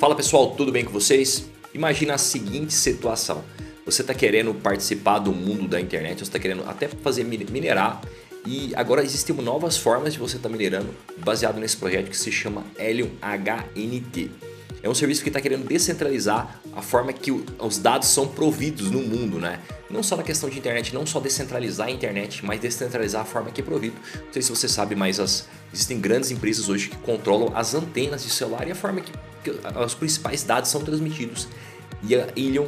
Fala pessoal, tudo bem com vocês? Imagina a seguinte situação: você está querendo participar do mundo da internet, você está querendo até fazer minerar e agora existem novas formas de você estar tá minerando baseado nesse projeto que se chama Helium HNT. É um serviço que está querendo descentralizar a forma que os dados são providos no mundo, né? Não só na questão de internet, não só descentralizar a internet, mas descentralizar a forma que é provido. Não sei se você sabe, mas as, existem grandes empresas hoje que controlam as antenas de celular e a forma que, os principais dados são transmitidos. E a Ilion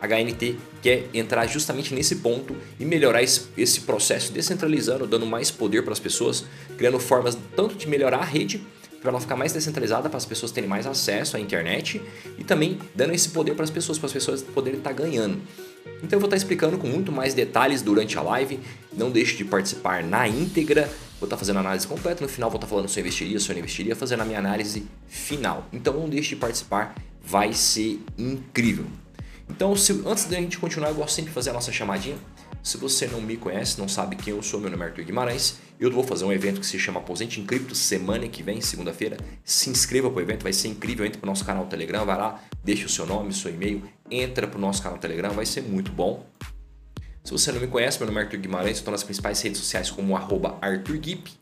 HNT quer entrar justamente nesse ponto e melhorar esse processo, descentralizando, dando mais poder para as pessoas, criando formas tanto de melhorar a rede para ela ficar mais descentralizada, para as pessoas terem mais acesso à internet e também dando esse poder para as pessoas, para as pessoas poderem estar tá ganhando. Então eu vou estar tá explicando com muito mais detalhes durante a live. Não deixe de participar na íntegra. Vou estar tá fazendo a análise completa. No final vou estar falando se eu investiria, se eu não investiria, fazendo a minha análise final. Então não deixe de participar, vai ser incrível. Então, se, antes da gente continuar, eu gosto sempre de fazer a nossa chamadinha. Se você não me conhece, não sabe quem eu sou, meu nome é Arthur Guimarães. Eu vou fazer um evento que se chama Aposente em Cripto semana que vem, segunda-feira. Se inscreva para o evento, vai ser incrível. Entre para o nosso canal Telegram, vai lá, deixa o seu nome, seu e-mail, entra para o nosso canal Telegram, vai ser muito bom. Se você não me conhece, meu nome é Arthur Guimarães, estou nas principais redes sociais como ArthurGuip.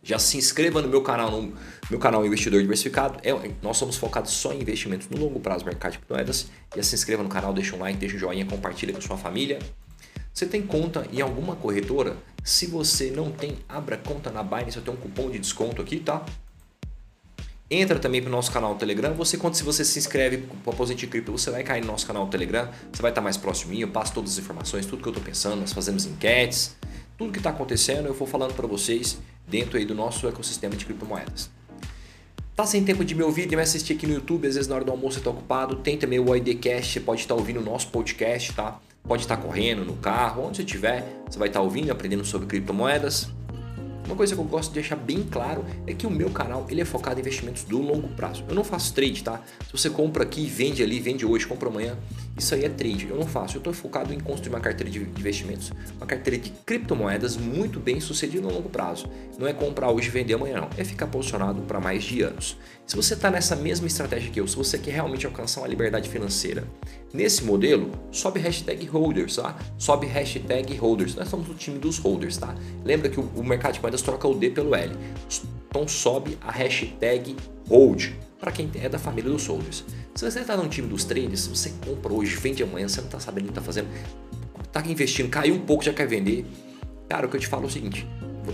Já se inscreva no meu canal, no meu canal Investidor Diversificado. É, nós somos focados só em investimentos no longo prazo, mercado de criptomoedas. Já se inscreva no canal, deixa um like, deixa um joinha, compartilha com sua família. Você tem conta em alguma corretora? Se você não tem, abra conta na Binance, eu tenho um cupom de desconto aqui, tá? Entra também para o nosso canal Telegram. Você, quando se você se inscreve para o Aposente Cripto, você vai cair no nosso canal Telegram. Você vai estar mais próximo de mim. Eu passo todas as informações, tudo que eu estou pensando. Nós fazemos enquetes, tudo que está acontecendo eu vou falando para vocês dentro aí do nosso ecossistema de criptomoedas. Tá sem tempo de me ouvir, de me assistir aqui no YouTube, às vezes na hora do almoço você está ocupado, tem também o IDcast, você pode estar ouvindo o nosso podcast, tá? Pode estar correndo no carro, onde você estiver, você vai estar ouvindo e aprendendo sobre criptomoedas. Uma coisa que eu gosto de deixar bem claro é que o meu canal ele é focado em investimentos do longo prazo. Eu não faço trade, tá? Se você compra aqui, vende ali, vende hoje, compra amanhã, isso aí é trade. Eu não faço. Eu estou focado em construir uma carteira de investimentos, uma carteira de criptomoedas muito bem sucedida no longo prazo. Não é comprar hoje e vender amanhã, não. É ficar posicionado para mais de anos. Se você está nessa mesma estratégia que eu, se você quer realmente alcançar uma liberdade financeira nesse modelo, sobe hashtag holders, tá? Sobe hashtag holders. Nós somos o time dos holders, tá? Lembra que o mercado de moedas troca o D pelo L. Então sobe a hashtag hold para quem é da família dos holders. Se você está no time dos traders, você compra hoje, vende amanhã, você não está sabendo o que está fazendo, está investindo, caiu um pouco, já quer vender. Cara, o que eu te falo é o seguinte: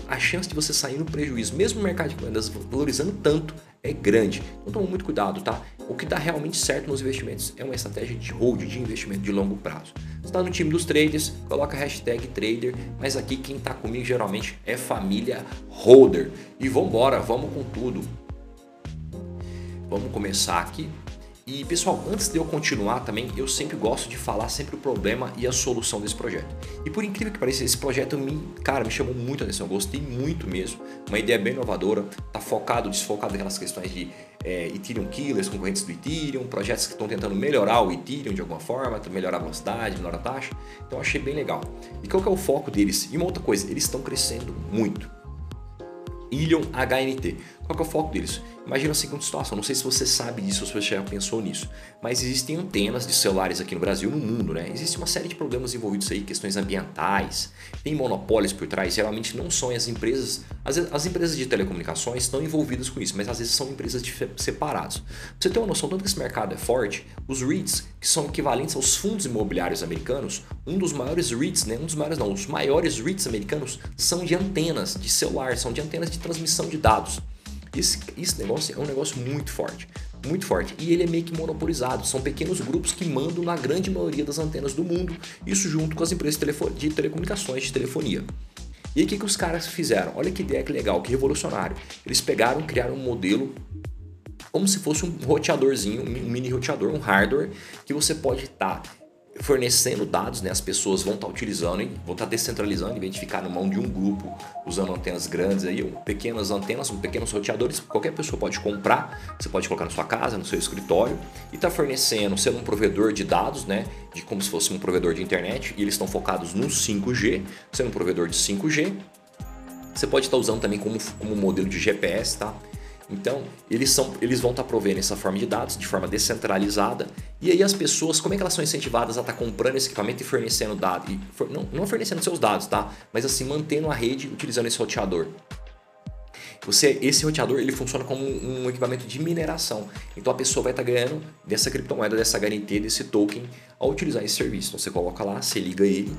a chance de você sair no prejuízo, mesmo o mercado de moedas valorizando tanto, é grande. Então toma muito cuidado, tá? O que dá realmente certo nos investimentos é uma estratégia de hold, de investimento de longo prazo. Você está no time dos traders, coloca hashtag trader, mas aqui quem está comigo geralmente é família holder. E vamos embora, vamos com tudo. Vamos começar aqui e pessoal, antes de eu continuar também, eu sempre gosto de falar sempre o problema e a solução desse projeto. E por incrível que pareça, esse projeto me, cara, me chamou muito a atenção, eu gostei muito mesmo. Uma ideia bem inovadora, tá focado, desfocado naquelas questões de é, Ethereum Killers, concorrentes do Ethereum, projetos que estão tentando melhorar o Ethereum de alguma forma, melhorar a velocidade, melhorar a taxa. Então achei bem legal. E qual que é o foco deles? E uma outra coisa, eles estão crescendo muito. Ilion HNT. Qual é o foco deles? Imagina a seguinte situação, não sei se você sabe disso ou se você já pensou nisso, mas existem antenas de celulares aqui no Brasil, no mundo, né? Existe uma série de problemas envolvidos aí, questões ambientais, tem monopólios por trás, geralmente não são as empresas, as, as empresas de telecomunicações estão envolvidas com isso, mas às vezes são empresas separadas. Pra você ter uma noção, tanto que esse mercado é forte, os REITs, que são equivalentes aos fundos imobiliários americanos, um dos maiores REITs, né? Um dos maiores não, os maiores REITs americanos são de antenas de celular, são de antenas de transmissão de dados. Esse, esse negócio é um negócio muito forte, muito forte. E ele é meio que monopolizado. São pequenos grupos que mandam na grande maioria das antenas do mundo, isso junto com as empresas de, telecomunicações, de telefonia. E aí o que, que os caras fizeram? Olha que ideia que legal, que revolucionário. Eles pegaram, criaram um modelo como se fosse um roteadorzinho, um mini roteador, um hardware que você pode estar tá fornecendo dados, né? As pessoas vão estar tá utilizando, hein? vão estar tá descentralizando, na mão de um grupo usando antenas grandes aí, pequenas antenas, pequenos roteadores, qualquer pessoa pode comprar, você pode colocar na sua casa, no seu escritório e está fornecendo, sendo um provedor de dados, né? De como se fosse um provedor de internet, e eles estão focados no 5G, sendo um provedor de 5G. Você pode estar tá usando também como, como modelo de GPS, tá? Então, eles, são, eles vão estar tá provendo essa forma de dados de forma descentralizada. E aí as pessoas, como é que elas são incentivadas a estar tá comprando esse equipamento e fornecendo dados? E for, não, não fornecendo seus dados, tá? Mas assim, mantendo a rede utilizando esse roteador. Você, esse roteador ele funciona como um, um equipamento de mineração. Então a pessoa vai estar tá ganhando dessa criptomoeda, dessa garantia, desse token ao utilizar esse serviço. Então você coloca lá, você liga ele,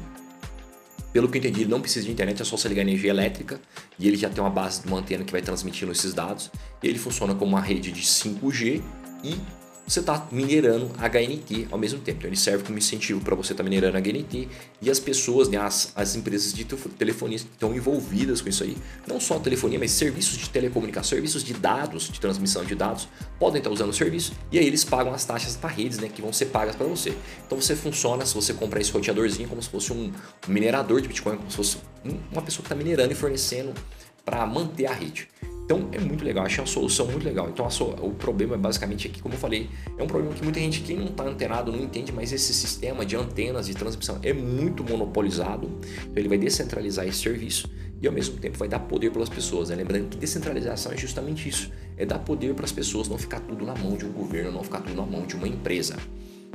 pelo que eu entendi, ele não precisa de internet, é só você ligar energia elétrica e ele já tem uma base de uma antena que vai transmitindo esses dados. Ele funciona como uma rede de 5G e você está minerando HNT ao mesmo tempo. Então ele serve como incentivo para você estar tá minerando HNT e as pessoas, né, as, as empresas de telefonia estão envolvidas com isso aí, não só telefonia, mas serviços de telecomunicação, serviços de dados, de transmissão de dados, podem estar tá usando o serviço e aí eles pagam as taxas para redes né, que vão ser pagas para você. Então você funciona se você comprar esse roteadorzinho como se fosse um, minerador de Bitcoin, como se fosse um, uma pessoa que está minerando e fornecendo para manter a rede. Então é muito legal, achei uma solução muito legal. Então o problema é basicamente aqui, como eu falei, é um problema que muita gente, quem não está antenado, não entende, mas esse sistema de antenas de transmissão é muito monopolizado. Então ele vai descentralizar esse serviço e ao mesmo tempo vai dar poder para as pessoas. Né? Lembrando que descentralização é justamente isso: é dar poder para as pessoas, não ficar tudo na mão de um governo, não ficar tudo na mão de uma empresa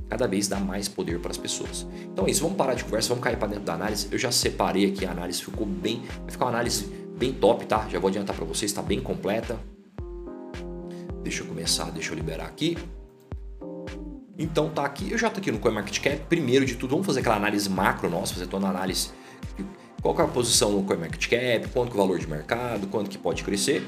cada vez dá mais poder para as pessoas. Então é isso, vamos parar de conversa, vamos cair para dentro da análise. Eu já separei aqui a análise, ficou bem, vai ficar uma análise bem top, tá? Já vou adiantar para vocês, está bem completa. Deixa eu começar, deixa eu liberar aqui. Então tá aqui, eu já tô aqui no CoinMarketCap. Primeiro de tudo, vamos fazer aquela análise macro nossa, fazer toda a análise qual é a posição no CoinMarketCap, quanto que é o valor de mercado, quanto que pode crescer.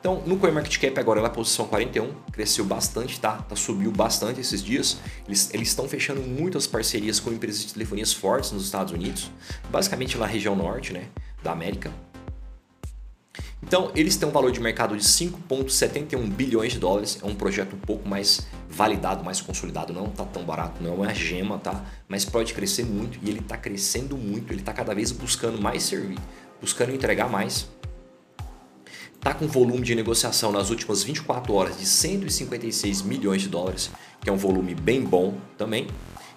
Então, no CoinMarketCap agora ela é a posição 41, cresceu bastante, tá? tá subiu bastante esses dias. Eles, eles estão fechando muitas parcerias com empresas de telefonias fortes nos Estados Unidos, basicamente na região norte, né, da América. Então, eles têm um valor de mercado de 5,71 bilhões de dólares. É um projeto um pouco mais validado, mais consolidado. Não está tão barato, não é uma gema, tá? Mas pode crescer muito e ele está crescendo muito. Ele está cada vez buscando mais servir, buscando entregar mais. Está com volume de negociação nas últimas 24 horas de 156 milhões de dólares, que é um volume bem bom também.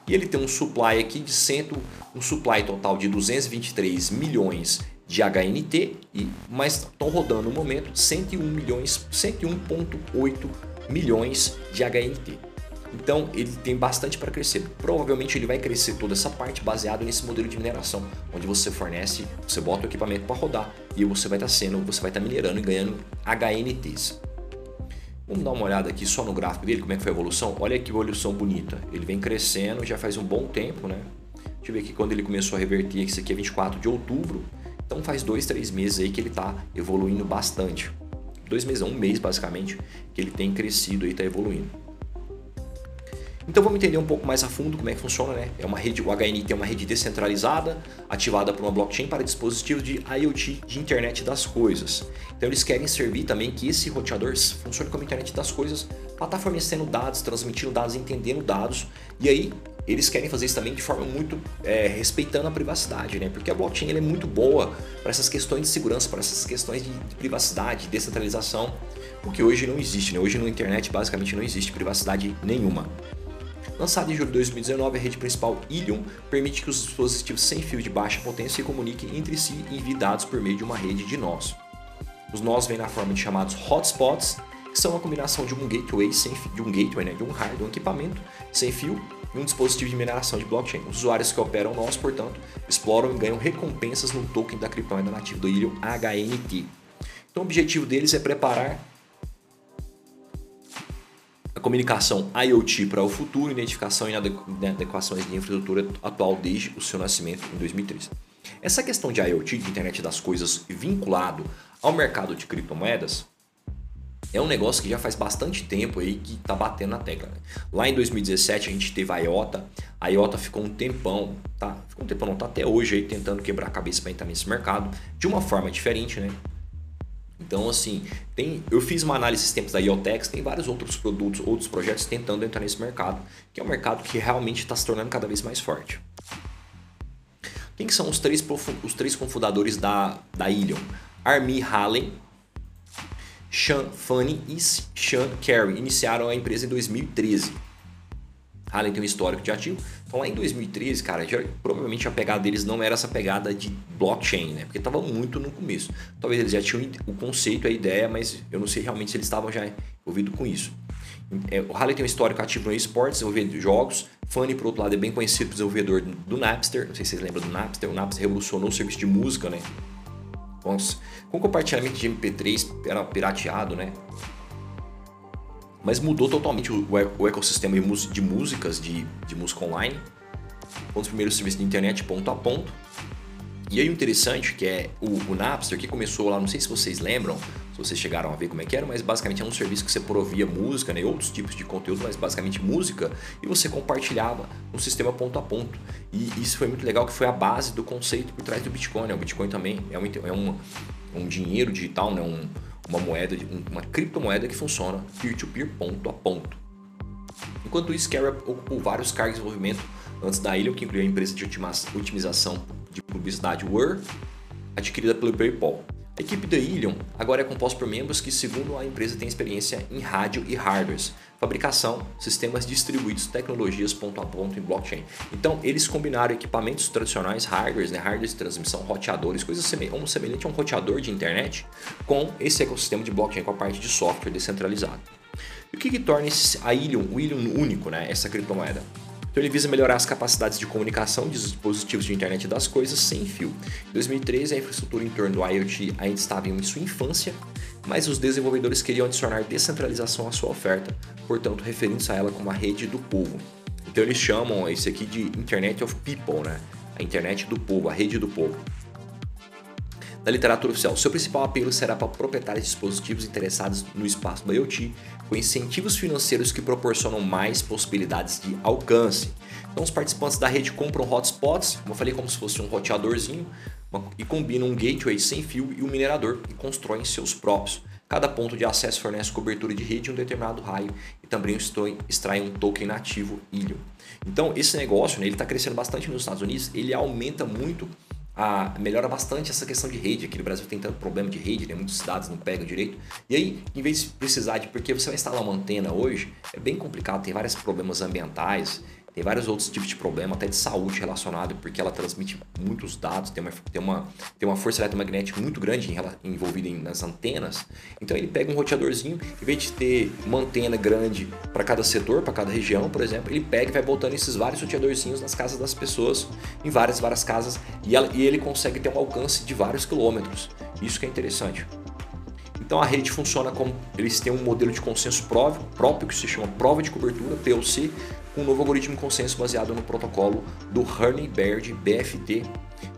E ele tem um supply aqui de cento, um supply total de 223 milhões de HNT, e, mas estão rodando no momento 101 milhões, 101.8 milhões de HNT. Então ele tem bastante para crescer. Provavelmente ele vai crescer toda essa parte baseado nesse modelo de mineração, onde você fornece, você bota o equipamento para rodar e você vai estar tá sendo, você vai estar tá minerando e ganhando HNTs. Vamos dar uma olhada aqui só no gráfico dele, como é que foi a evolução. Olha que evolução bonita. Ele vem crescendo já faz um bom tempo, né? Deixa eu ver aqui quando ele começou a reverter, isso aqui é 24 de outubro. Então faz dois, três meses aí que ele está evoluindo bastante. Dois meses, um mês basicamente, que ele tem crescido e está evoluindo. Então vamos entender um pouco mais a fundo como é que funciona, né? É uma rede, o HNT é uma rede descentralizada, ativada por uma blockchain para dispositivos de IoT, de internet das coisas. Então eles querem servir também que esse roteador funcione como internet das coisas para estar tá fornecendo dados, transmitindo dados, entendendo dados. E aí eles querem fazer isso também de forma muito é, respeitando a privacidade, né? Porque a blockchain é muito boa para essas questões de segurança, para essas questões de privacidade, de descentralização, o que hoje não existe, né? Hoje na internet basicamente não existe privacidade nenhuma. Lançada em julho de 2019, a rede principal Ilium permite que os dispositivos sem fio de baixa potência se comuniquem entre si e enviem dados por meio de uma rede de nós. Os nós vêm na forma de chamados hotspots, que são a combinação de um gateway sem fio, de um gateway, né, de um hardware, um equipamento sem fio e um dispositivo de mineração de blockchain. Os usuários que operam nós, portanto, exploram e ganham recompensas no token da criptomoeda nativa do Ilium HNT. Então, o objetivo deles é preparar a comunicação IoT para o futuro, identificação e inadequações de infraestrutura atual desde o seu nascimento em 2013. Essa questão de IoT, de internet das coisas, vinculado ao mercado de criptomoedas, é um negócio que já faz bastante tempo aí que tá batendo na tecla. Né? Lá em 2017 a gente teve a IOTA, a IOTA ficou um tempão, tá? Ficou um tempão, não tá até hoje aí tentando quebrar a cabeça para entrar nesse mercado de uma forma diferente, né? Então, assim, tem, eu fiz uma análise esses tempos da IoTex, tem vários outros produtos, outros projetos tentando entrar nesse mercado, que é um mercado que realmente está se tornando cada vez mais forte. Quem são os três, os três cofundadores da, da Ilion? Armi Hallen, Sean Funny e Sean Carey iniciaram a empresa em 2013. Allen tem um histórico de ativo. Então lá em 2013, cara, já, provavelmente a pegada deles não era essa pegada de blockchain, né? Porque estava muito no começo. Talvez eles já tinham o conceito, a ideia, mas eu não sei realmente se eles estavam já envolvidos com isso. É, o Harley tem um histórico ativo no esportes, desenvolvendo jogos. Fanny, por outro lado, é bem conhecido por desenvolvedor do Napster. Não sei se vocês lembram do Napster. O Napster revolucionou o serviço de música, né? Com, com compartilhamento de MP3 era pirateado, né? Mas mudou totalmente o, ecossistema de músicas, de, de música online. Um dos primeiros serviços de internet ponto a ponto. E aí o interessante que é o, o, Napster, que começou lá, não sei se vocês lembram, se vocês chegaram a ver como é que era, mas basicamente é um serviço que você provia música, né, outros tipos de conteúdo, mas basicamente música, e você compartilhava no sistema ponto a ponto. E isso foi muito legal, que foi a base do conceito por trás do Bitcoin. Né? O Bitcoin também é um, é um, um dinheiro digital, né, um, uma moeda, uma criptomoeda que funciona peer-to-peer, -peer, ponto a ponto. Enquanto isso, Carry ocupou vários cargos de desenvolvimento antes da ilha, que incluía a empresa de otimização de publicidade Word, adquirida pelo PayPal. A equipe da Ilion agora é composta por membros que, segundo a empresa, têm experiência em rádio e hardwares, fabricação, sistemas distribuídos, tecnologias ponto a ponto em blockchain. Então, eles combinaram equipamentos tradicionais, hardwares, né, hardwares de transmissão, roteadores, coisas semelhantes a um roteador de internet, com esse ecossistema de blockchain, com a parte de software descentralizado. E o que, que torna esse, a Ilion, o Ilion único, né, essa criptomoeda? Então ele visa melhorar as capacidades de comunicação de dispositivos de internet das coisas sem fio. Em 2013, a infraestrutura em torno do IoT ainda estava em sua infância, mas os desenvolvedores queriam adicionar descentralização à sua oferta, portanto referindo-se a ela como a rede do povo. Então eles chamam isso aqui de Internet of People, né? A internet do povo, a rede do povo da literatura oficial. Seu principal apelo será para proprietários de dispositivos interessados no espaço do IoT, com incentivos financeiros que proporcionam mais possibilidades de alcance. Então, os participantes da rede compram hotspots, como eu falei, como se fosse um roteadorzinho, e combinam um gateway sem fio e um minerador e constroem seus próprios. Cada ponto de acesso fornece cobertura de rede em um determinado raio e também extrai um token nativo Ilium. Então, esse negócio né, ele está crescendo bastante nos Estados Unidos, ele aumenta muito a, melhora bastante essa questão de rede. Aqui no Brasil tem tanto problema de rede, né? muitos dados não pegam direito. E aí, em vez de precisar de. Porque você vai instalar uma antena hoje, é bem complicado, tem vários problemas ambientais. Tem vários outros tipos de problema, até de saúde relacionado, porque ela transmite muitos dados, tem uma, tem uma, tem uma força eletromagnética muito grande em, envolvida em, nas antenas. Então ele pega um roteadorzinho, em vez de ter uma antena grande para cada setor, para cada região, por exemplo, ele pega e vai botando esses vários roteadorzinhos nas casas das pessoas, em várias, várias casas, e, ela, e ele consegue ter um alcance de vários quilômetros. Isso que é interessante. Então a rede funciona como eles têm um modelo de consenso próprio que se chama prova de cobertura, POC, um novo algoritmo consenso baseado no protocolo do Honeyberg BFT,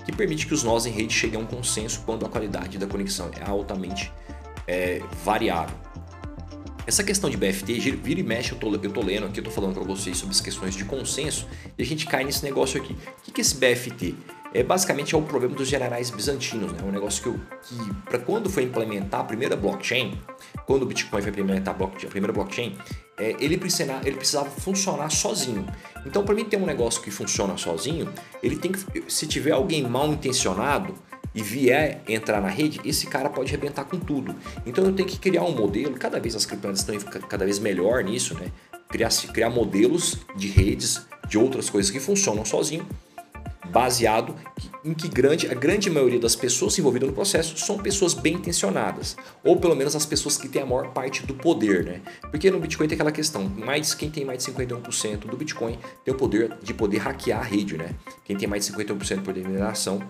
que permite que os nós em rede cheguem a um consenso quando a qualidade da conexão é altamente é, variável. Essa questão de BFT, vira e mexe, eu tô, eu tô lendo aqui, eu tô falando para vocês sobre as questões de consenso, e a gente cai nesse negócio aqui. O que é esse BFT? é, basicamente é o problema dos generais bizantinos, né? Um negócio que, que para quando foi implementar a primeira blockchain, quando o Bitcoin foi implementar a, blockchain, a primeira blockchain, é, ele, precisava, ele precisava funcionar sozinho. Então, para mim ter um negócio que funciona sozinho, ele tem que, se tiver alguém mal intencionado e vier entrar na rede, esse cara pode arrebentar com tudo. Então, eu tenho que criar um modelo. Cada vez as criptomoedas estão cada vez melhor nisso, né? Criar, criar modelos de redes de outras coisas que funcionam sozinho baseado em que grande, a grande maioria das pessoas envolvidas no processo são pessoas bem intencionadas, ou pelo menos as pessoas que têm a maior parte do poder, né? Porque no Bitcoin tem aquela questão, mais quem tem mais de 51% do Bitcoin tem o poder de poder hackear a rede, né? Quem tem mais de 51% por mineração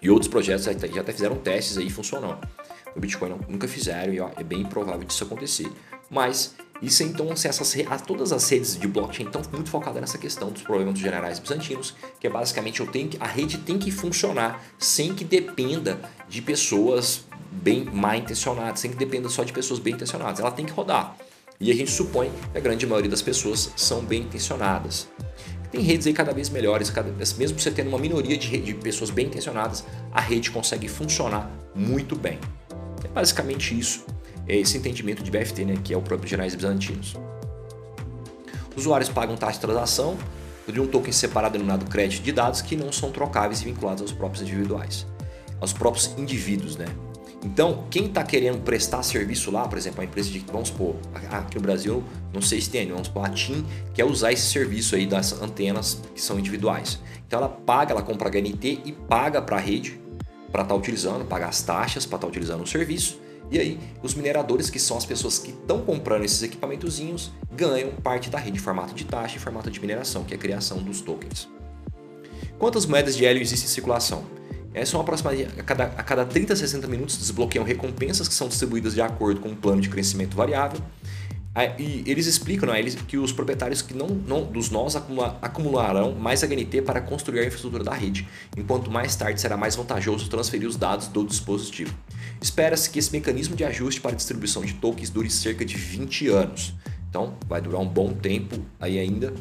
e outros projetos já até fizeram testes aí funcionando. No Bitcoin não, nunca fizeram e ó, é bem improvável disso acontecer. Mas isso então, assim, essas, todas as redes de blockchain estão muito focadas nessa questão dos problemas generais bizantinos, que é basicamente eu tenho que, a rede tem que funcionar sem que dependa de pessoas bem mal intencionadas, sem que dependa só de pessoas bem intencionadas. Ela tem que rodar. E a gente supõe que a grande maioria das pessoas são bem intencionadas. Tem redes aí cada vez melhores, cada, mesmo você tendo uma minoria de, de pessoas bem intencionadas, a rede consegue funcionar muito bem. É basicamente isso é esse entendimento de BFT, né, que é o próprio Generais Bizantinos. Usuários pagam taxa de transação de um token separado denominado crédito de dados que não são trocáveis e vinculados aos próprios individuais, aos próprios indivíduos, né? Então, quem está querendo prestar serviço lá, por exemplo, a empresa de, vamos supor, aqui no Brasil, não sei se tem, vamos supor, a TIM quer usar esse serviço aí das antenas que são individuais. Então ela paga, ela compra HNT e paga para a rede para estar tá utilizando, paga as taxas para estar tá utilizando o serviço. E aí, os mineradores, que são as pessoas que estão comprando esses equipamentozinhos, ganham parte da rede formato de taxa e formato de mineração, que é a criação dos tokens. Quantas moedas de hélio existem em circulação? É, são aproximadamente a cada, a cada 30 a 60 minutos desbloqueiam recompensas que são distribuídas de acordo com um plano de crescimento variável. E eles explicam é, eles, que os proprietários que não, não dos nós acumula, acumularão mais HNT para construir a infraestrutura da rede, enquanto mais tarde será mais vantajoso transferir os dados do dispositivo. Espera-se que esse mecanismo de ajuste para distribuição de tokens dure cerca de 20 anos. Então, vai durar um bom tempo aí ainda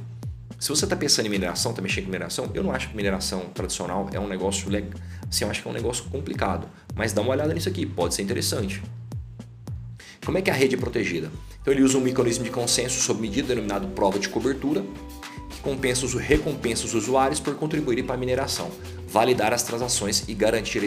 se você está pensando em mineração, está mexendo com mineração, eu não acho que mineração tradicional é um negócio legal. Assim, eu acho que é um negócio complicado. Mas dá uma olhada nisso aqui, pode ser interessante. Como é que a rede é protegida? Então ele usa um mecanismo de consenso sob medida denominado prova de cobertura, que compensa os, recompensa os usuários por contribuírem para a mineração, validar as transações e garantir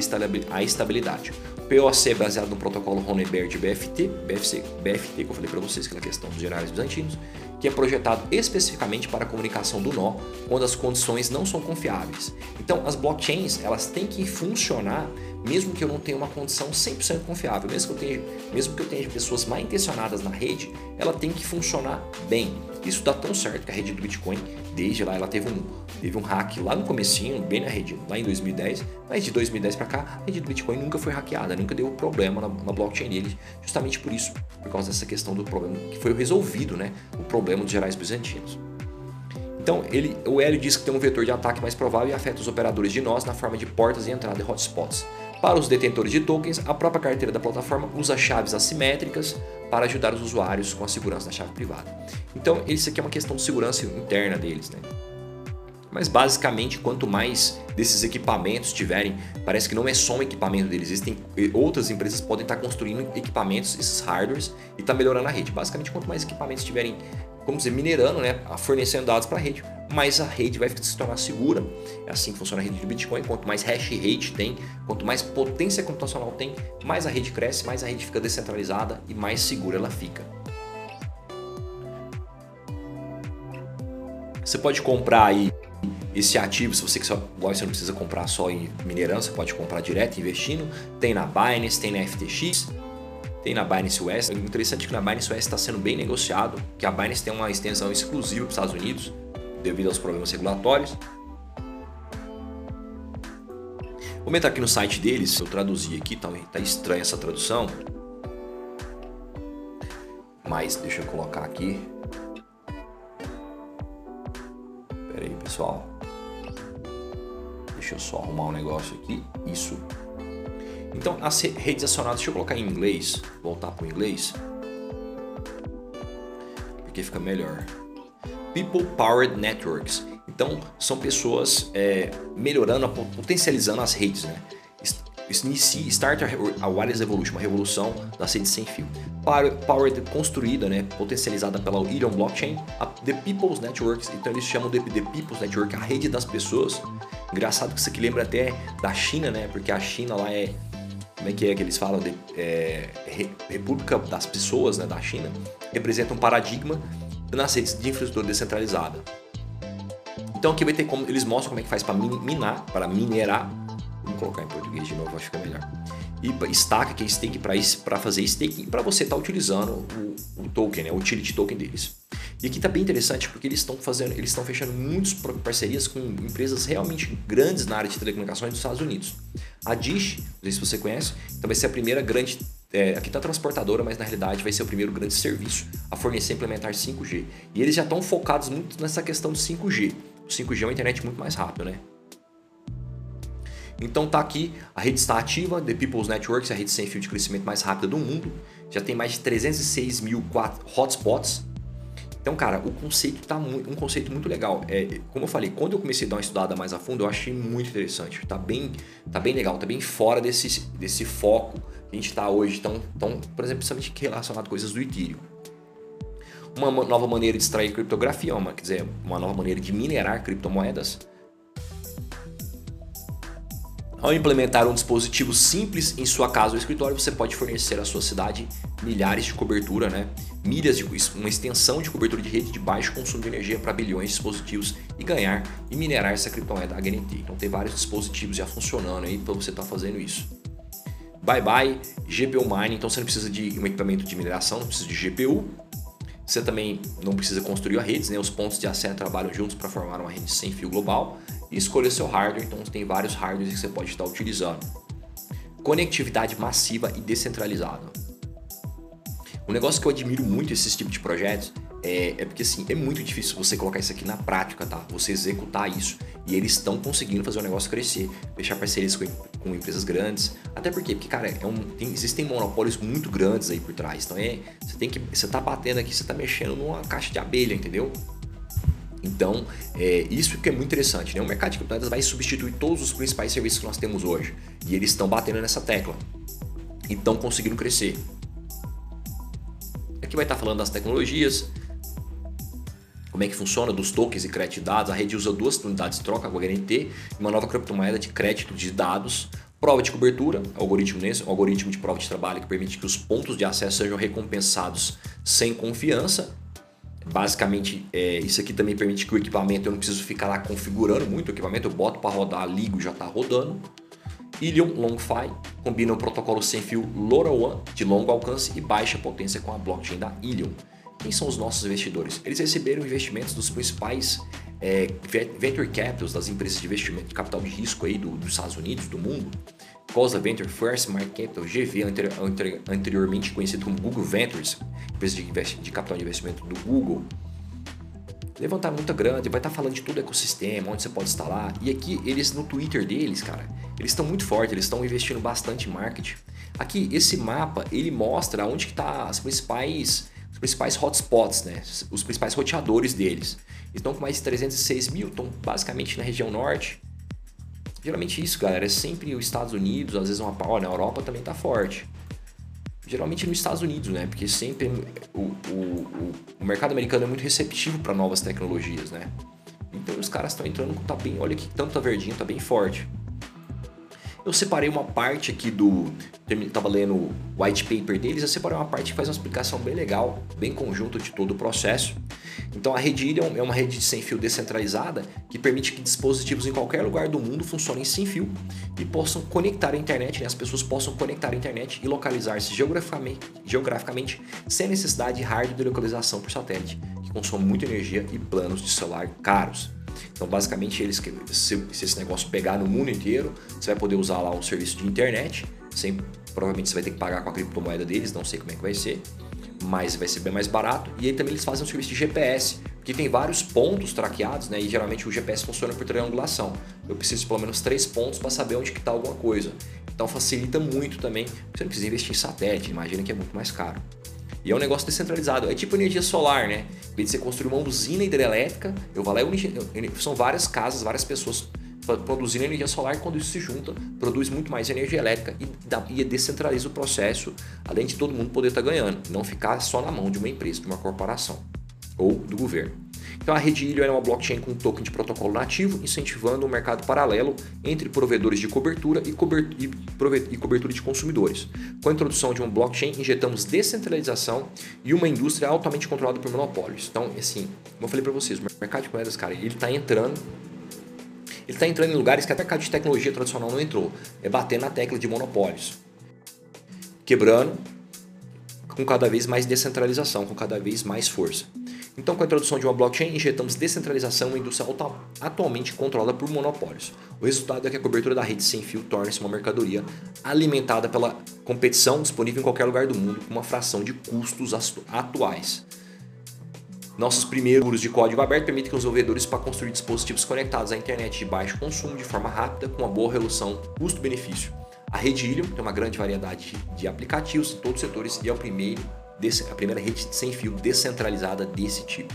a estabilidade. POC é baseado no protocolo Honeybear de BFT, BFC, BFT, que eu falei para vocês, que é a questão dos generais bizantinos, que é projetado especificamente para a comunicação do nó quando as condições não são confiáveis. Então, as blockchains elas têm que funcionar mesmo que eu não tenha uma condição 100% confiável, mesmo que eu tenha, mesmo que eu tenha pessoas mal intencionadas na rede, ela tem que funcionar bem. Isso dá tão certo que a rede do Bitcoin, desde lá, ela teve um, teve um hack lá no comecinho, bem na rede, lá em 2010, mas de 2010 para cá, a rede do Bitcoin nunca foi hackeada, nunca deu problema na, na blockchain dele, justamente por isso, por causa dessa questão do problema que foi resolvido, né? O problema dos gerais bizantinos. Então, ele, o Hélio diz que tem um vetor de ataque mais provável e afeta os operadores de nós na forma de portas de entrada e hotspots. Para os detentores de tokens, a própria carteira da plataforma usa chaves assimétricas para ajudar os usuários com a segurança da chave privada. Então, isso aqui é uma questão de segurança interna deles. Né? Mas basicamente, quanto mais desses equipamentos tiverem, parece que não é só um equipamento deles, existem outras empresas podem estar construindo equipamentos, esses hardwares, e estar tá melhorando a rede. Basicamente, quanto mais equipamentos tiverem como dizer, minerando, né, fornecendo dados para a rede, mais a rede vai se tornar segura. É assim que funciona a rede de Bitcoin. Quanto mais hash rate tem, quanto mais potência computacional tem, mais a rede cresce, mais a rede fica descentralizada e mais segura ela fica. Você pode comprar aí esse ativo, se você quiser, você não precisa comprar só em minerando, você pode comprar direto investindo. Tem na Binance, tem na FTX, tem na Binance US. O interessante é que na Binance US está sendo bem negociado, que a Binance tem uma extensão exclusiva para os Estados Unidos, devido aos problemas regulatórios. Vou entrar aqui no site deles, eu traduzi aqui, tá, tá estranha essa tradução. Mas deixa eu colocar aqui. Pera aí, pessoal. Deixa eu só arrumar um negócio aqui. Isso. Então, as redes acionadas, deixa eu colocar em inglês, voltar para o inglês, porque fica melhor. People Powered Networks. Então, são pessoas é, melhorando, potencializando as redes, né? Inicie, start a wireless evolution, uma revolução das redes sem fio. Powered, construída, né, potencializada pela Ethereum Blockchain, a The People's Networks, então eles chamam de The People's Network, a rede das pessoas. Engraçado que isso aqui lembra até da China, né, porque a China lá é como é que é que eles falam de é, República das Pessoas, né, da China, representa um paradigma nas redes de infraestrutura descentralizada. Então aqui vai ter como eles mostram como é que faz para minar, para minerar. Vamos colocar em português de novo, acho que é melhor. E stack, que é stake para fazer staking, para você estar tá utilizando o, o, token, né, o utility token deles. E aqui está bem interessante porque eles estão fazendo, eles estão fechando muitas parcerias com empresas realmente grandes na área de telecomunicações dos Estados Unidos. A Dish, não sei se você conhece, então vai ser a primeira grande é, aqui está transportadora, mas na realidade vai ser o primeiro grande serviço a fornecer e implementar 5G. E eles já estão focados muito nessa questão do 5G. O 5G é uma internet muito mais rápida, né? Então tá aqui, a rede está ativa, The People's Networks, a rede sem fio de crescimento mais rápida do mundo. Já tem mais de 306 mil hotspots então, cara, o conceito tá um conceito muito legal. É, como eu falei, quando eu comecei a dar uma estudada mais a fundo, eu achei muito interessante. Tá bem, tá bem legal, tá bem fora desse, desse foco que a gente está hoje, tão, tão, por exemplo, principalmente relacionado a coisas do Ethereum. Uma nova maneira de extrair criptografia, uma, quer dizer, uma nova maneira de minerar criptomoedas. Ao implementar um dispositivo simples em sua casa ou escritório, você pode fornecer à sua cidade milhares de cobertura, né? milhas de uma extensão de cobertura de rede de baixo consumo de energia para bilhões de dispositivos e ganhar e minerar essa criptomoeda HNT. Então tem vários dispositivos já funcionando aí para você estar tá fazendo isso. Bye bye GPU Mining, então você não precisa de um equipamento de mineração, não precisa de GPU. Você também não precisa construir a rede, né? os pontos de acesso trabalham juntos para formar uma rede sem fio global e escolher seu hardware, então tem vários hardwares que você pode estar utilizando. Conectividade massiva e descentralizada. Um negócio que eu admiro muito esses tipos de projetos é, é, porque assim, é muito difícil você colocar isso aqui na prática, tá? Você executar isso. E eles estão conseguindo fazer o negócio crescer, fechar parcerias com, com empresas grandes. Até porque, porque cara, é um, tem, existem monopólios muito grandes aí por trás. Então é. Você tem que. Você tá batendo aqui, você tá mexendo numa caixa de abelha, entendeu? Então, é, isso que é muito interessante, né? O mercado de criptomoedas vai substituir todos os principais serviços que nós temos hoje. E eles estão batendo nessa tecla. E estão conseguindo crescer. Aqui vai estar falando das tecnologias, como é que funciona, dos tokens e crédito de dados. A rede usa duas unidades de troca, o HNT, e uma nova criptomoeda de crédito de dados. Prova de cobertura, algoritmo nesse, um algoritmo de prova de trabalho que permite que os pontos de acesso sejam recompensados sem confiança. Basicamente, é, isso aqui também permite que o equipamento eu não preciso ficar lá configurando muito o equipamento, eu boto para rodar, ligo, já está rodando. Ilion LongFi combina o protocolo sem fio LoRaWAN de longo alcance e baixa potência com a blockchain da Ilion. Quem são os nossos investidores? Eles receberam investimentos dos principais é, venture capitals, das empresas de investimento de capital de risco aí do, dos Estados Unidos, do mundo. Cosa Venture, First Market Capital, GV, anteriormente conhecido como Google Ventures, empresa de, de capital de investimento do Google. Levantar muita grana, vai estar falando de todo o ecossistema, onde você pode instalar. E aqui, eles no Twitter deles, cara, eles estão muito fortes, eles estão investindo bastante em marketing. Aqui, esse mapa, ele mostra onde que tá as principais os principais hotspots, né? os principais roteadores deles. Estão com mais de 306 mil, estão basicamente na região norte. Geralmente isso, galera, é sempre os Estados Unidos, às vezes uma pau, na Europa também está forte. Geralmente nos Estados Unidos, né? Porque sempre o, o, o, o mercado americano é muito receptivo para novas tecnologias, né? Então os caras estão entrando, tá bem, olha que tanto tá verdinho, tá bem forte. Eu separei uma parte aqui do. Estava lendo o white paper deles, eu separei uma parte que faz uma explicação bem legal, bem conjunta de todo o processo. Então a rede Ilion é uma rede de sem fio descentralizada que permite que dispositivos em qualquer lugar do mundo funcionem sem fio e possam conectar a internet, né? as pessoas possam conectar a internet e localizar-se geograficamente, geograficamente sem necessidade de hardware de localização por satélite, que consome muita energia e planos de celular caros. Então, basicamente, eles se, se esse negócio pegar no mundo inteiro, você vai poder usar lá um serviço de internet, sem, provavelmente você vai ter que pagar com a criptomoeda deles, não sei como é que vai ser, mas vai ser bem mais barato. E aí também eles fazem um serviço de GPS, que tem vários pontos traqueados, né? E geralmente o GPS funciona por triangulação. Eu preciso de pelo menos três pontos para saber onde está alguma coisa. Então facilita muito também. Você não precisa investir em satélite, imagina que é muito mais caro. E é um negócio descentralizado. É tipo energia solar, né? Em vez de você construir uma usina hidrelétrica, eu vou lá e são várias casas, várias pessoas produzindo energia solar quando isso se junta, produz muito mais energia elétrica e, e descentraliza o processo, além de todo mundo poder estar tá ganhando, não ficar só na mão de uma empresa, de uma corporação ou do governo. Então a rede Ilho é uma blockchain com token de protocolo nativo, incentivando um mercado paralelo entre provedores de cobertura e, e cobertura de consumidores. Com a introdução de uma blockchain, injetamos descentralização e uma indústria altamente controlada por monopólios. Então, assim, como eu falei para vocês, o mercado de moedas, cara, ele está entrando ele está entrando em lugares que até o mercado de tecnologia tradicional não entrou. É bater na tecla de monopólios. Quebrando com cada vez mais descentralização, com cada vez mais força. Então, com a introdução de uma blockchain, injetamos descentralização em indústria atualmente controlada por monopólios. O resultado é que a cobertura da rede sem fio torna-se uma mercadoria alimentada pela competição disponível em qualquer lugar do mundo com uma fração de custos atuais. Nossos primeiros de código aberto permitem que os desenvolvedores para construir dispositivos conectados à internet de baixo consumo de forma rápida com uma boa relação custo-benefício. A rede Ilium tem uma grande variedade de aplicativos em todos os setores e é o primeiro a primeira rede sem fio descentralizada desse tipo.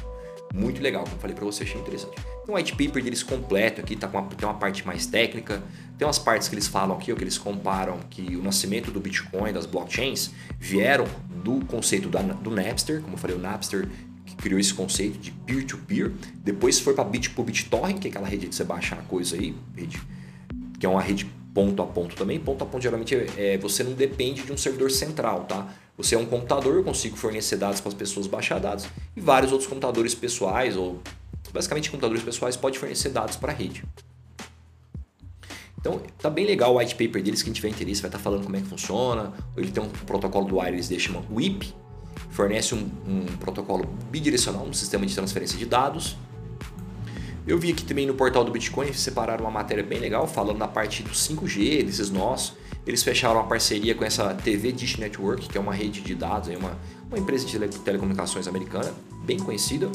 Muito legal, como falei para você, achei interessante. Tem um white paper deles completo aqui, tá com uma, tem uma parte mais técnica, tem umas partes que eles falam aqui, ó, que eles comparam que o nascimento do Bitcoin, das blockchains, vieram do conceito da, do Napster, como eu falei, o Napster que criou esse conceito de peer-to-peer, -peer. depois foi para Bit, BitTorrent, que é aquela rede de você baixar coisa aí, rede, que é uma rede ponto a ponto também. Ponto a ponto geralmente é, você não depende de um servidor central, tá? Você é um computador, eu consigo fornecer dados para as pessoas baixar dados e vários outros computadores pessoais ou basicamente computadores pessoais pode fornecer dados para a rede. Então, tá bem legal o white paper deles, quem tiver interesse vai estar tá falando como é que funciona. Ele tem um protocolo do wireless dele chama WIP, fornece um, um protocolo bidirecional, um sistema de transferência de dados. Eu vi aqui também no portal do Bitcoin, separaram uma matéria bem legal falando da parte do 5G, desses nós. Eles fecharam uma parceria com essa TV Dish Network, que é uma rede de dados, uma, uma empresa de telecomunicações americana, bem conhecida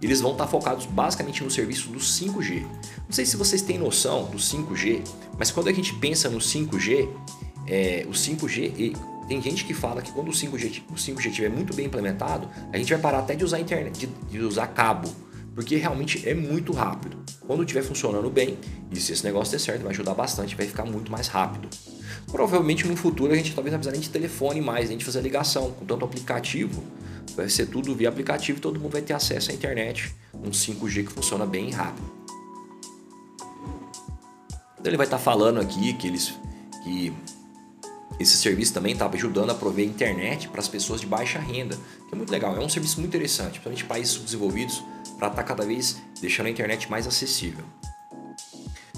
eles vão estar focados basicamente no serviço do 5G. Não sei se vocês têm noção do 5G, mas quando a gente pensa no 5G, é, o 5G tem gente que fala que quando o 5G, o 5G estiver muito bem implementado, a gente vai parar até de usar internet, de, de usar cabo, porque realmente é muito rápido. Quando estiver funcionando bem, e se esse negócio der certo, vai ajudar bastante, vai ficar muito mais rápido. Provavelmente no futuro a gente talvez não precisar nem de telefone mais, nem de fazer ligação, com tanto aplicativo Vai ser tudo via aplicativo e todo mundo vai ter acesso à internet. Um 5G que funciona bem rápido. Então ele vai estar tá falando aqui que eles que esse serviço também está ajudando a prover internet para as pessoas de baixa renda, que é muito legal. É um serviço muito interessante, principalmente países subdesenvolvidos, para estar tá cada vez deixando a internet mais acessível.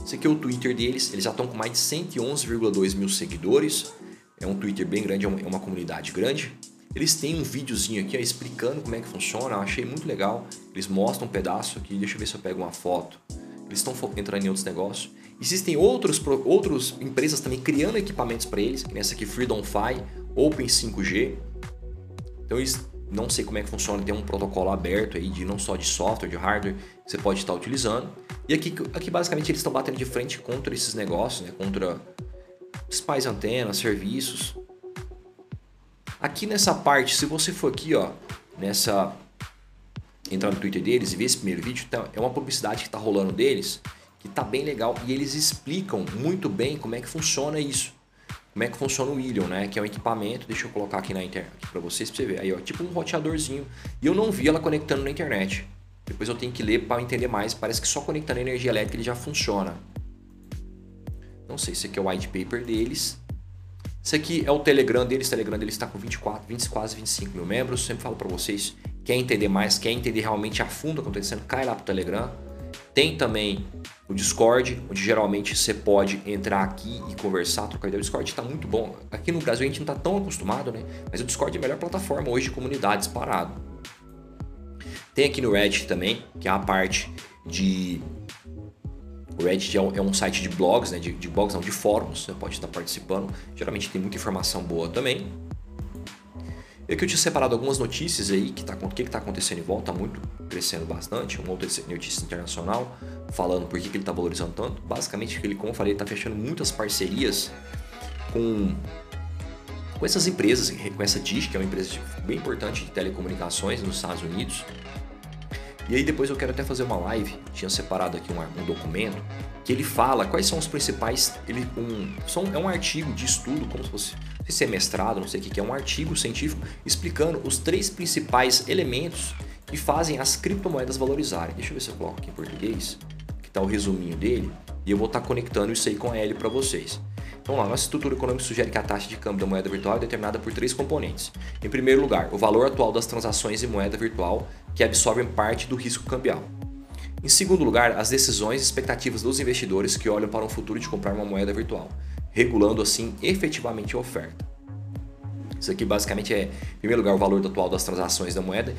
Esse aqui é o Twitter deles, eles já estão com mais de 111,2 mil seguidores. É um Twitter bem grande, é uma comunidade grande. Eles têm um videozinho aqui ó, explicando como é que funciona, eu achei muito legal. Eles mostram um pedaço aqui, deixa eu ver se eu pego uma foto. Eles estão entrando em outros negócios. Existem outros, outras empresas também criando equipamentos para eles, que nessa aqui Freedom Fi, Open 5G. Então eles não sei como é que funciona, tem um protocolo aberto aí de não só de software, de hardware, que você pode estar utilizando. E aqui, aqui basicamente eles estão batendo de frente contra esses negócios, né? contra principais antenas, serviços. Aqui nessa parte, se você for aqui, ó, nessa entrar no Twitter deles e ver esse primeiro vídeo, então, é uma publicidade que está rolando deles, que tá bem legal e eles explicam muito bem como é que funciona isso. Como é que funciona o William, né? Que é um equipamento, deixa eu colocar aqui na internet para vocês, para você ver. Aí, ó, tipo um roteadorzinho. E eu não vi ela conectando na internet. Depois eu tenho que ler para entender mais. Parece que só conectando a energia elétrica ele já funciona. Não sei, esse aqui é o white paper deles. Esse aqui é o Telegram deles, o Telegram deles está com 24, 20, quase 25 mil membros. Sempre falo para vocês, quer entender mais, quer entender realmente a fundo o que está acontecendo, cai lá pro Telegram. Tem também o Discord, onde geralmente você pode entrar aqui e conversar, trocar ideia. O Discord está muito bom. Aqui no Brasil a gente não está tão acostumado, né? Mas o Discord é a melhor plataforma hoje de comunidade disparado. Tem aqui no Reddit também, que é a parte de o Reddit é um, é um site de blogs, né? De, de, blogs não, de fóruns, você pode estar participando. Geralmente tem muita informação boa também. Eu que eu tinha separado algumas notícias aí, que tá, o que está acontecendo em volta, tá muito crescendo bastante. Uma outra notícia internacional, falando por que, que ele está valorizando tanto. Basicamente, ele, como eu falei, está fechando muitas parcerias com, com essas empresas, com essa Dish, que é uma empresa bem importante de telecomunicações nos Estados Unidos. E aí depois eu quero até fazer uma live, tinha separado aqui um, um documento, que ele fala quais são os principais. Ele, um, são, é um artigo de estudo, como se fosse se ser mestrado, não sei o que, que é um artigo científico explicando os três principais elementos que fazem as criptomoedas valorizarem. Deixa eu ver se eu coloco aqui em português, que está o resuminho dele, e eu vou estar tá conectando isso aí com a L para vocês. Então lá, nossa estrutura econômica sugere que a taxa de câmbio da moeda virtual é determinada por três componentes. Em primeiro lugar, o valor atual das transações em moeda virtual, que absorvem parte do risco cambial. Em segundo lugar, as decisões e expectativas dos investidores que olham para um futuro de comprar uma moeda virtual, regulando assim efetivamente a oferta. Isso aqui basicamente é, em primeiro lugar, o valor atual das transações da moeda.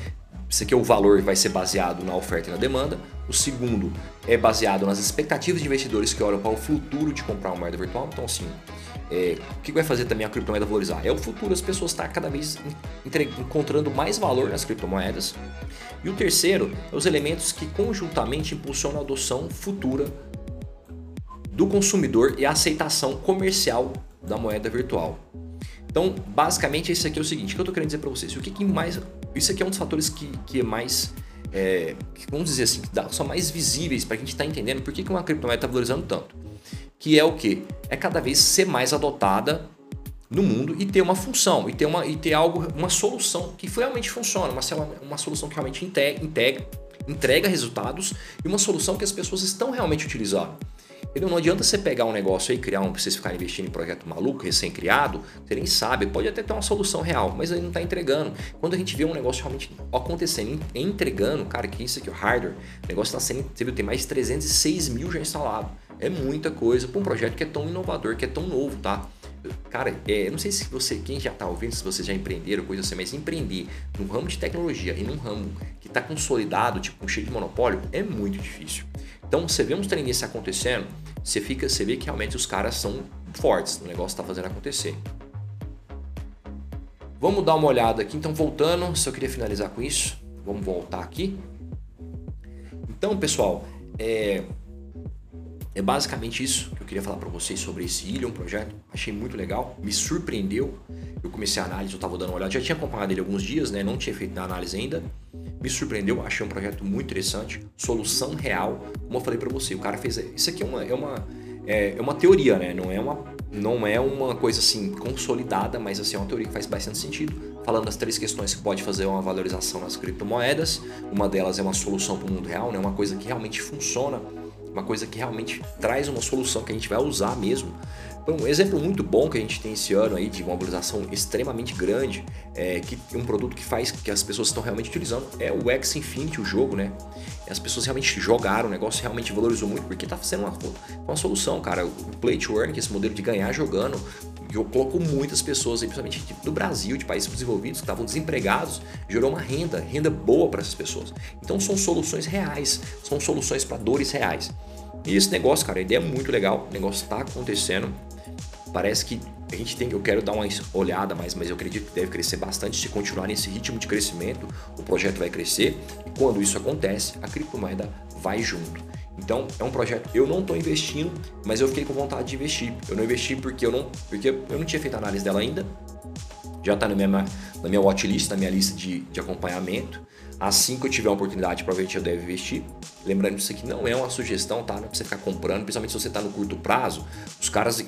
Isso aqui é o valor vai ser baseado na oferta e na demanda. O segundo é baseado nas expectativas de investidores que olham para o futuro de comprar uma moeda virtual. Então, assim, é, o que vai fazer também a criptomoeda valorizar? É o futuro, as pessoas estão cada vez encontrando mais valor nas criptomoedas. E o terceiro é os elementos que conjuntamente impulsionam a adoção futura do consumidor e a aceitação comercial da moeda virtual. Então, basicamente, esse aqui é o seguinte: o que eu estou querendo dizer para vocês? O que, que, mais. Isso aqui é um dos fatores que, que é mais. É, vamos dizer assim, que são mais visíveis para a gente estar tá entendendo por que, que uma criptomoeda está valorizando tanto. Que é o que? É cada vez ser mais adotada no mundo e ter uma função, e ter, uma, e ter algo, uma solução que realmente funciona, uma, uma solução que realmente integra, entrega resultados e uma solução que as pessoas estão realmente utilizando. Entendeu? Não adianta você pegar um negócio aí, criar um, pra vocês ficarem investindo em projeto maluco, recém-criado, você nem sabe, pode até ter uma solução real, mas aí não está entregando. Quando a gente vê um negócio realmente acontecendo, entregando, cara, que isso aqui, o hardware, o negócio está sendo, você viu, tem mais de 306 mil já instalado. É muita coisa para um projeto que é tão inovador, que é tão novo, tá? Cara, é, não sei se você, quem já está ouvindo, se vocês já empreenderam, coisa assim, mas empreender num ramo de tecnologia e num ramo que está consolidado, tipo, cheio de monopólio, é muito difícil. Então, você vê uns treinos acontecendo, você fica, você vê que realmente os caras são fortes, o negócio está fazendo acontecer. Vamos dar uma olhada aqui, então voltando, se eu queria finalizar com isso, vamos voltar aqui. Então, pessoal, é, é basicamente isso que eu queria falar para vocês sobre esse um projeto. Achei muito legal, me surpreendeu. Eu comecei a análise, eu estava dando uma olhada, já tinha acompanhado ele alguns dias, né? Não tinha feito a análise ainda. Me surpreendeu, achei um projeto muito interessante, solução real. Como eu falei para você, o cara fez. Isso aqui é uma, é uma, é, é uma teoria, né? Não é uma, não é uma coisa assim consolidada, mas assim, é uma teoria que faz bastante sentido. Falando das três questões que pode fazer uma valorização nas criptomoedas. Uma delas é uma solução para o mundo real, né? Uma coisa que realmente funciona uma coisa que realmente traz uma solução que a gente vai usar mesmo. Um exemplo muito bom que a gente tem esse ano aí de uma mobilização extremamente grande, é, que um produto que faz que as pessoas estão realmente utilizando é o X Infinity, o jogo, né? As pessoas realmente jogaram, o negócio realmente valorizou muito porque está sendo uma, uma solução, cara. O Play to Earn, que é esse modelo de ganhar jogando, colocou muitas pessoas, principalmente do Brasil, de países desenvolvidos, que estavam desempregados, gerou uma renda, renda boa para essas pessoas. Então são soluções reais, são soluções para dores reais. E esse negócio, cara, a ideia é muito legal, o negócio está acontecendo. Parece que a gente tem, eu quero dar uma olhada mais, mas eu acredito que deve crescer bastante se continuar nesse ritmo de crescimento, o projeto vai crescer e quando isso acontece, a criptomoeda vai junto. Então é um projeto. Eu não estou investindo, mas eu fiquei com vontade de investir. Eu não investi porque eu não, porque eu não tinha feito análise dela ainda. Já está na minha, na minha watchlist, na minha lista de, de acompanhamento. Assim que eu tiver uma oportunidade, provavelmente eu devo investir. Lembrando que isso aqui não é uma sugestão, tá? Não é pra você ficar comprando, principalmente se você está no curto prazo. Os caras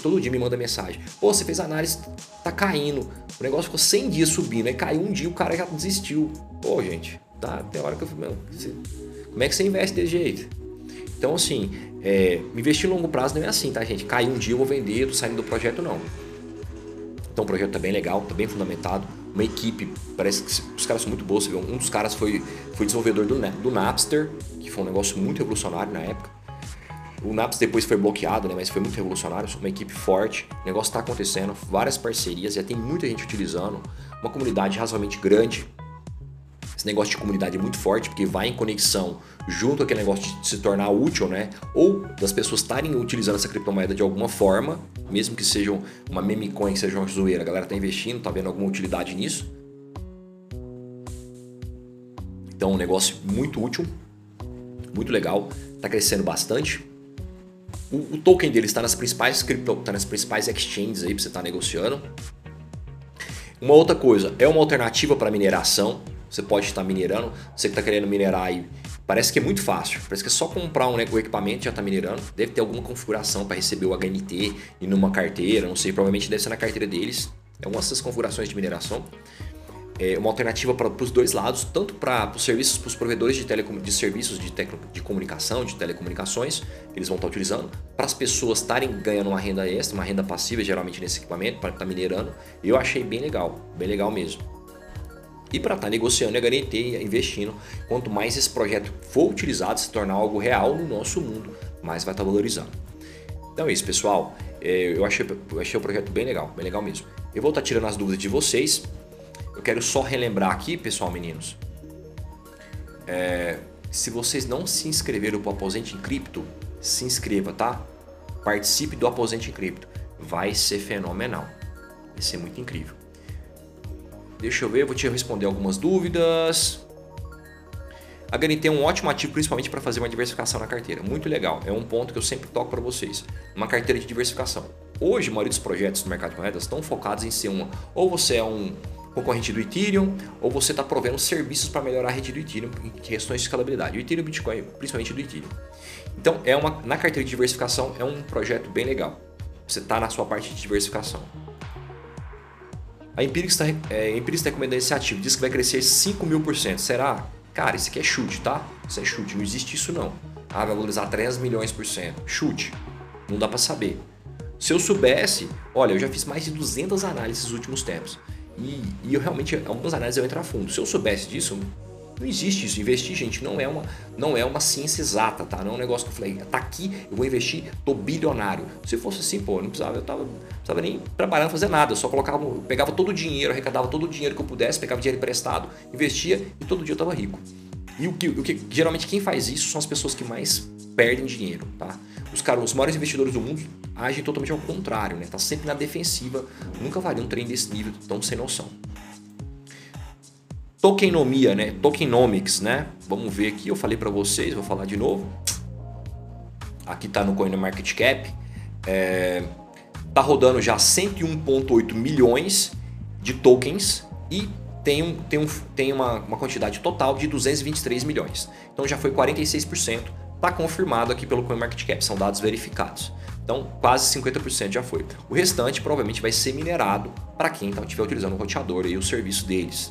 todo dia me mandam mensagem. Pô, você fez análise, tá caindo. O negócio ficou 100 dias subindo, aí caiu um dia o cara já desistiu. Pô, gente, tá? Tem hora que eu falei, como é que você investe desse jeito? Então, assim, é, investir em longo prazo não é assim, tá, gente? Caiu um dia, eu vou vender, tô saindo do projeto, não. Então, o projeto tá bem legal, tá bem fundamentado uma equipe, parece que os caras são muito bons. Você vê, um dos caras foi, foi desenvolvedor do, do Napster, que foi um negócio muito revolucionário na época. O Napster depois foi bloqueado, né, mas foi muito revolucionário, uma equipe forte, o negócio está acontecendo, várias parcerias, já tem muita gente utilizando, uma comunidade razoavelmente grande, esse negócio de comunidade é muito forte, porque vai em conexão junto aquele negócio de se tornar útil, né? Ou das pessoas estarem utilizando essa criptomoeda de alguma forma, mesmo que seja uma meme coin, que seja uma zoeira, a galera tá investindo, tá vendo alguma utilidade nisso. Então, um negócio muito útil, muito legal, tá crescendo bastante. O, o token dele está nas principais cripto, tá nas principais exchanges aí para você estar tá negociando. Uma outra coisa, é uma alternativa para mineração. Você pode estar minerando, você que está querendo minerar aí, parece que é muito fácil. Parece que é só comprar um, né, o equipamento já está minerando. Deve ter alguma configuração para receber o HNT e numa carteira, não sei, provavelmente deve ser na carteira deles. É uma dessas configurações de mineração. É uma alternativa para os dois lados, tanto para os serviços, para os provedores de, telecom, de serviços de, tec, de comunicação, de telecomunicações, eles vão estar utilizando, para as pessoas estarem ganhando uma renda extra, uma renda passiva, geralmente nesse equipamento, para estar minerando. Eu achei bem legal, bem legal mesmo e para estar tá negociando e garantir investindo. Quanto mais esse projeto for utilizado, se tornar algo real no nosso mundo, mais vai estar tá valorizando. Então é isso, pessoal. É, eu achei, eu achei o projeto bem legal, bem legal mesmo. Eu vou estar tá tirando as dúvidas de vocês. Eu quero só relembrar aqui, pessoal, meninos. É, se vocês não se inscreveram para o Aposente em Cripto, se inscreva, tá? Participe do Aposente em Cripto. Vai ser fenomenal. Vai ser muito incrível. Deixa eu ver, vou te responder algumas dúvidas. A GNT é um ótimo ativo, principalmente para fazer uma diversificação na carteira. Muito legal. É um ponto que eu sempre toco para vocês. Uma carteira de diversificação. Hoje, a maioria dos projetos do mercado de moedas estão focados em ser uma. Ou você é um concorrente do Ethereum, ou você está provendo serviços para melhorar a rede do Ethereum em questões de escalabilidade. O Ethereum Bitcoin, principalmente do Ethereum. Então, é uma, na carteira de diversificação, é um projeto bem legal. Você está na sua parte de diversificação. A Empirics está é, tá recomendando esse ativo, diz que vai crescer 5 mil por cento. Será? Cara, isso aqui é chute, tá? Isso é chute, não existe isso não. Ah, vai valorizar 3 milhões por cento. Chute. Não dá para saber. Se eu soubesse, olha, eu já fiz mais de 200 análises nos últimos tempos. E, e eu realmente, algumas análises eu entro a fundo. Se eu soubesse disso, não existe isso. Investir, gente, não é uma, não é uma ciência exata, tá? Não é um negócio que eu falei, tá aqui, eu vou investir, tô bilionário. Se fosse assim, pô, eu não precisava, eu tava, não precisava nem trabalhando, fazer nada. Eu só colocava, eu pegava todo o dinheiro, arrecadava todo o dinheiro que eu pudesse, pegava dinheiro emprestado, investia e todo dia eu tava rico. E o que, o que geralmente quem faz isso são as pessoas que mais perdem dinheiro, tá? Os caras, os maiores investidores do mundo agem totalmente ao contrário, né? Tá sempre na defensiva, nunca varia um trem desse nível tão sem noção. Tokenomia, né? Tokenomics, né? Vamos ver aqui, eu falei para vocês, vou falar de novo. Aqui tá no CoinMarketCap. É, tá rodando já 101.8 milhões de tokens e tem, um, tem, um, tem uma, uma quantidade total de 223 milhões. Então já foi 46%. Está confirmado aqui pelo CoinMarketCap, são dados verificados. Então, quase 50% já foi. O restante provavelmente vai ser minerado para quem então, estiver utilizando o roteador e o serviço deles.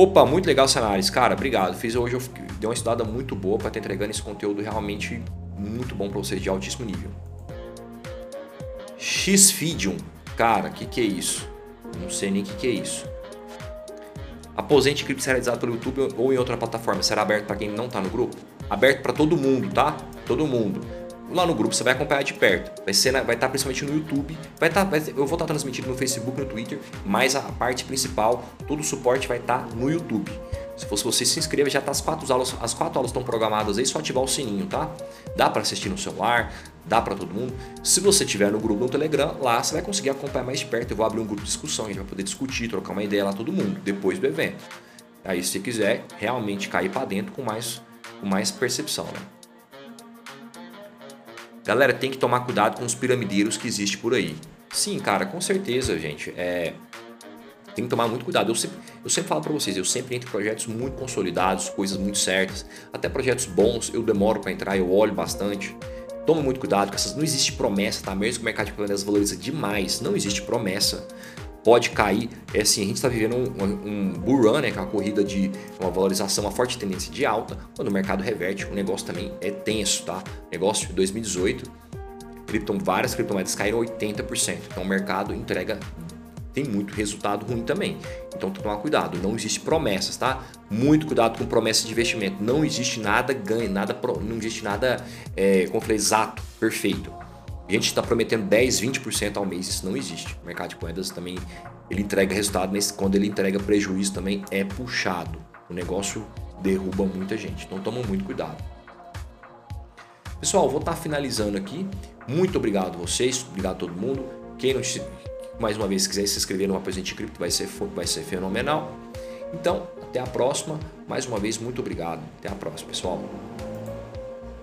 Opa, muito legal essa cara. Obrigado. Fiz hoje, eu dei uma estudada muito boa para estar entregando esse conteúdo realmente muito bom para vocês de altíssimo nível. Xfidium, cara, que que é isso? Não sei nem o que, que é isso. Aposente cripto será realizado pelo YouTube ou em outra plataforma. Será aberto para quem não está no grupo? Aberto para todo mundo, tá? Todo mundo lá no grupo, você vai acompanhar de perto. Vai ser, vai estar tá principalmente no YouTube, vai estar, tá, vai, eu vou estar tá transmitindo no Facebook, no Twitter, mas a parte principal, todo o suporte vai estar no YouTube. Se fosse você se inscreva, já tá as quatro aulas, as quatro aulas estão programadas aí, só ativar o sininho, tá? Dá para assistir no celular, dá para todo mundo. Se você tiver no grupo no Telegram, lá você vai conseguir acompanhar mais de perto. Eu vou abrir um grupo de discussão, a gente vai poder discutir, trocar uma ideia lá todo mundo depois do evento. Aí se quiser realmente cair para dentro com mais com mais percepção, né? Galera, tem que tomar cuidado com os piramideiros que existem por aí. Sim, cara, com certeza, gente. É, tem que tomar muito cuidado. Eu sempre, eu sempre falo para vocês, eu sempre entro em projetos muito consolidados, coisas muito certas, até projetos bons, eu demoro para entrar, eu olho bastante. Toma muito cuidado com essas. Não existe promessa, tá? Mesmo que o mercado de criptomoedas valoriza demais, não existe promessa pode cair. É assim, a gente está vivendo um, um, bull run, né, que é uma corrida de uma valorização, uma forte tendência de alta. Quando o mercado reverte, o negócio também é tenso, tá? Negócio de 2018, cripto, várias criptomoedas caíram 80%. Então o mercado entrega tem muito resultado ruim também. Então tem que tomar cuidado. Não existe promessas, tá? Muito cuidado com promessas de investimento. Não existe nada ganho, nada não existe nada, é, como falei, exato, perfeito. A gente está prometendo 10, 20% ao mês, isso não existe. O mercado de moedas também ele entrega resultado, mas quando ele entrega prejuízo também é puxado. O negócio derruba muita gente, então toma muito cuidado. Pessoal, vou estar tá finalizando aqui. Muito obrigado a vocês, obrigado a todo mundo. Quem não mais uma vez quiser se inscrever no Apresente Cripto vai ser, vai ser fenomenal. Então, até a próxima. Mais uma vez, muito obrigado. Até a próxima, pessoal.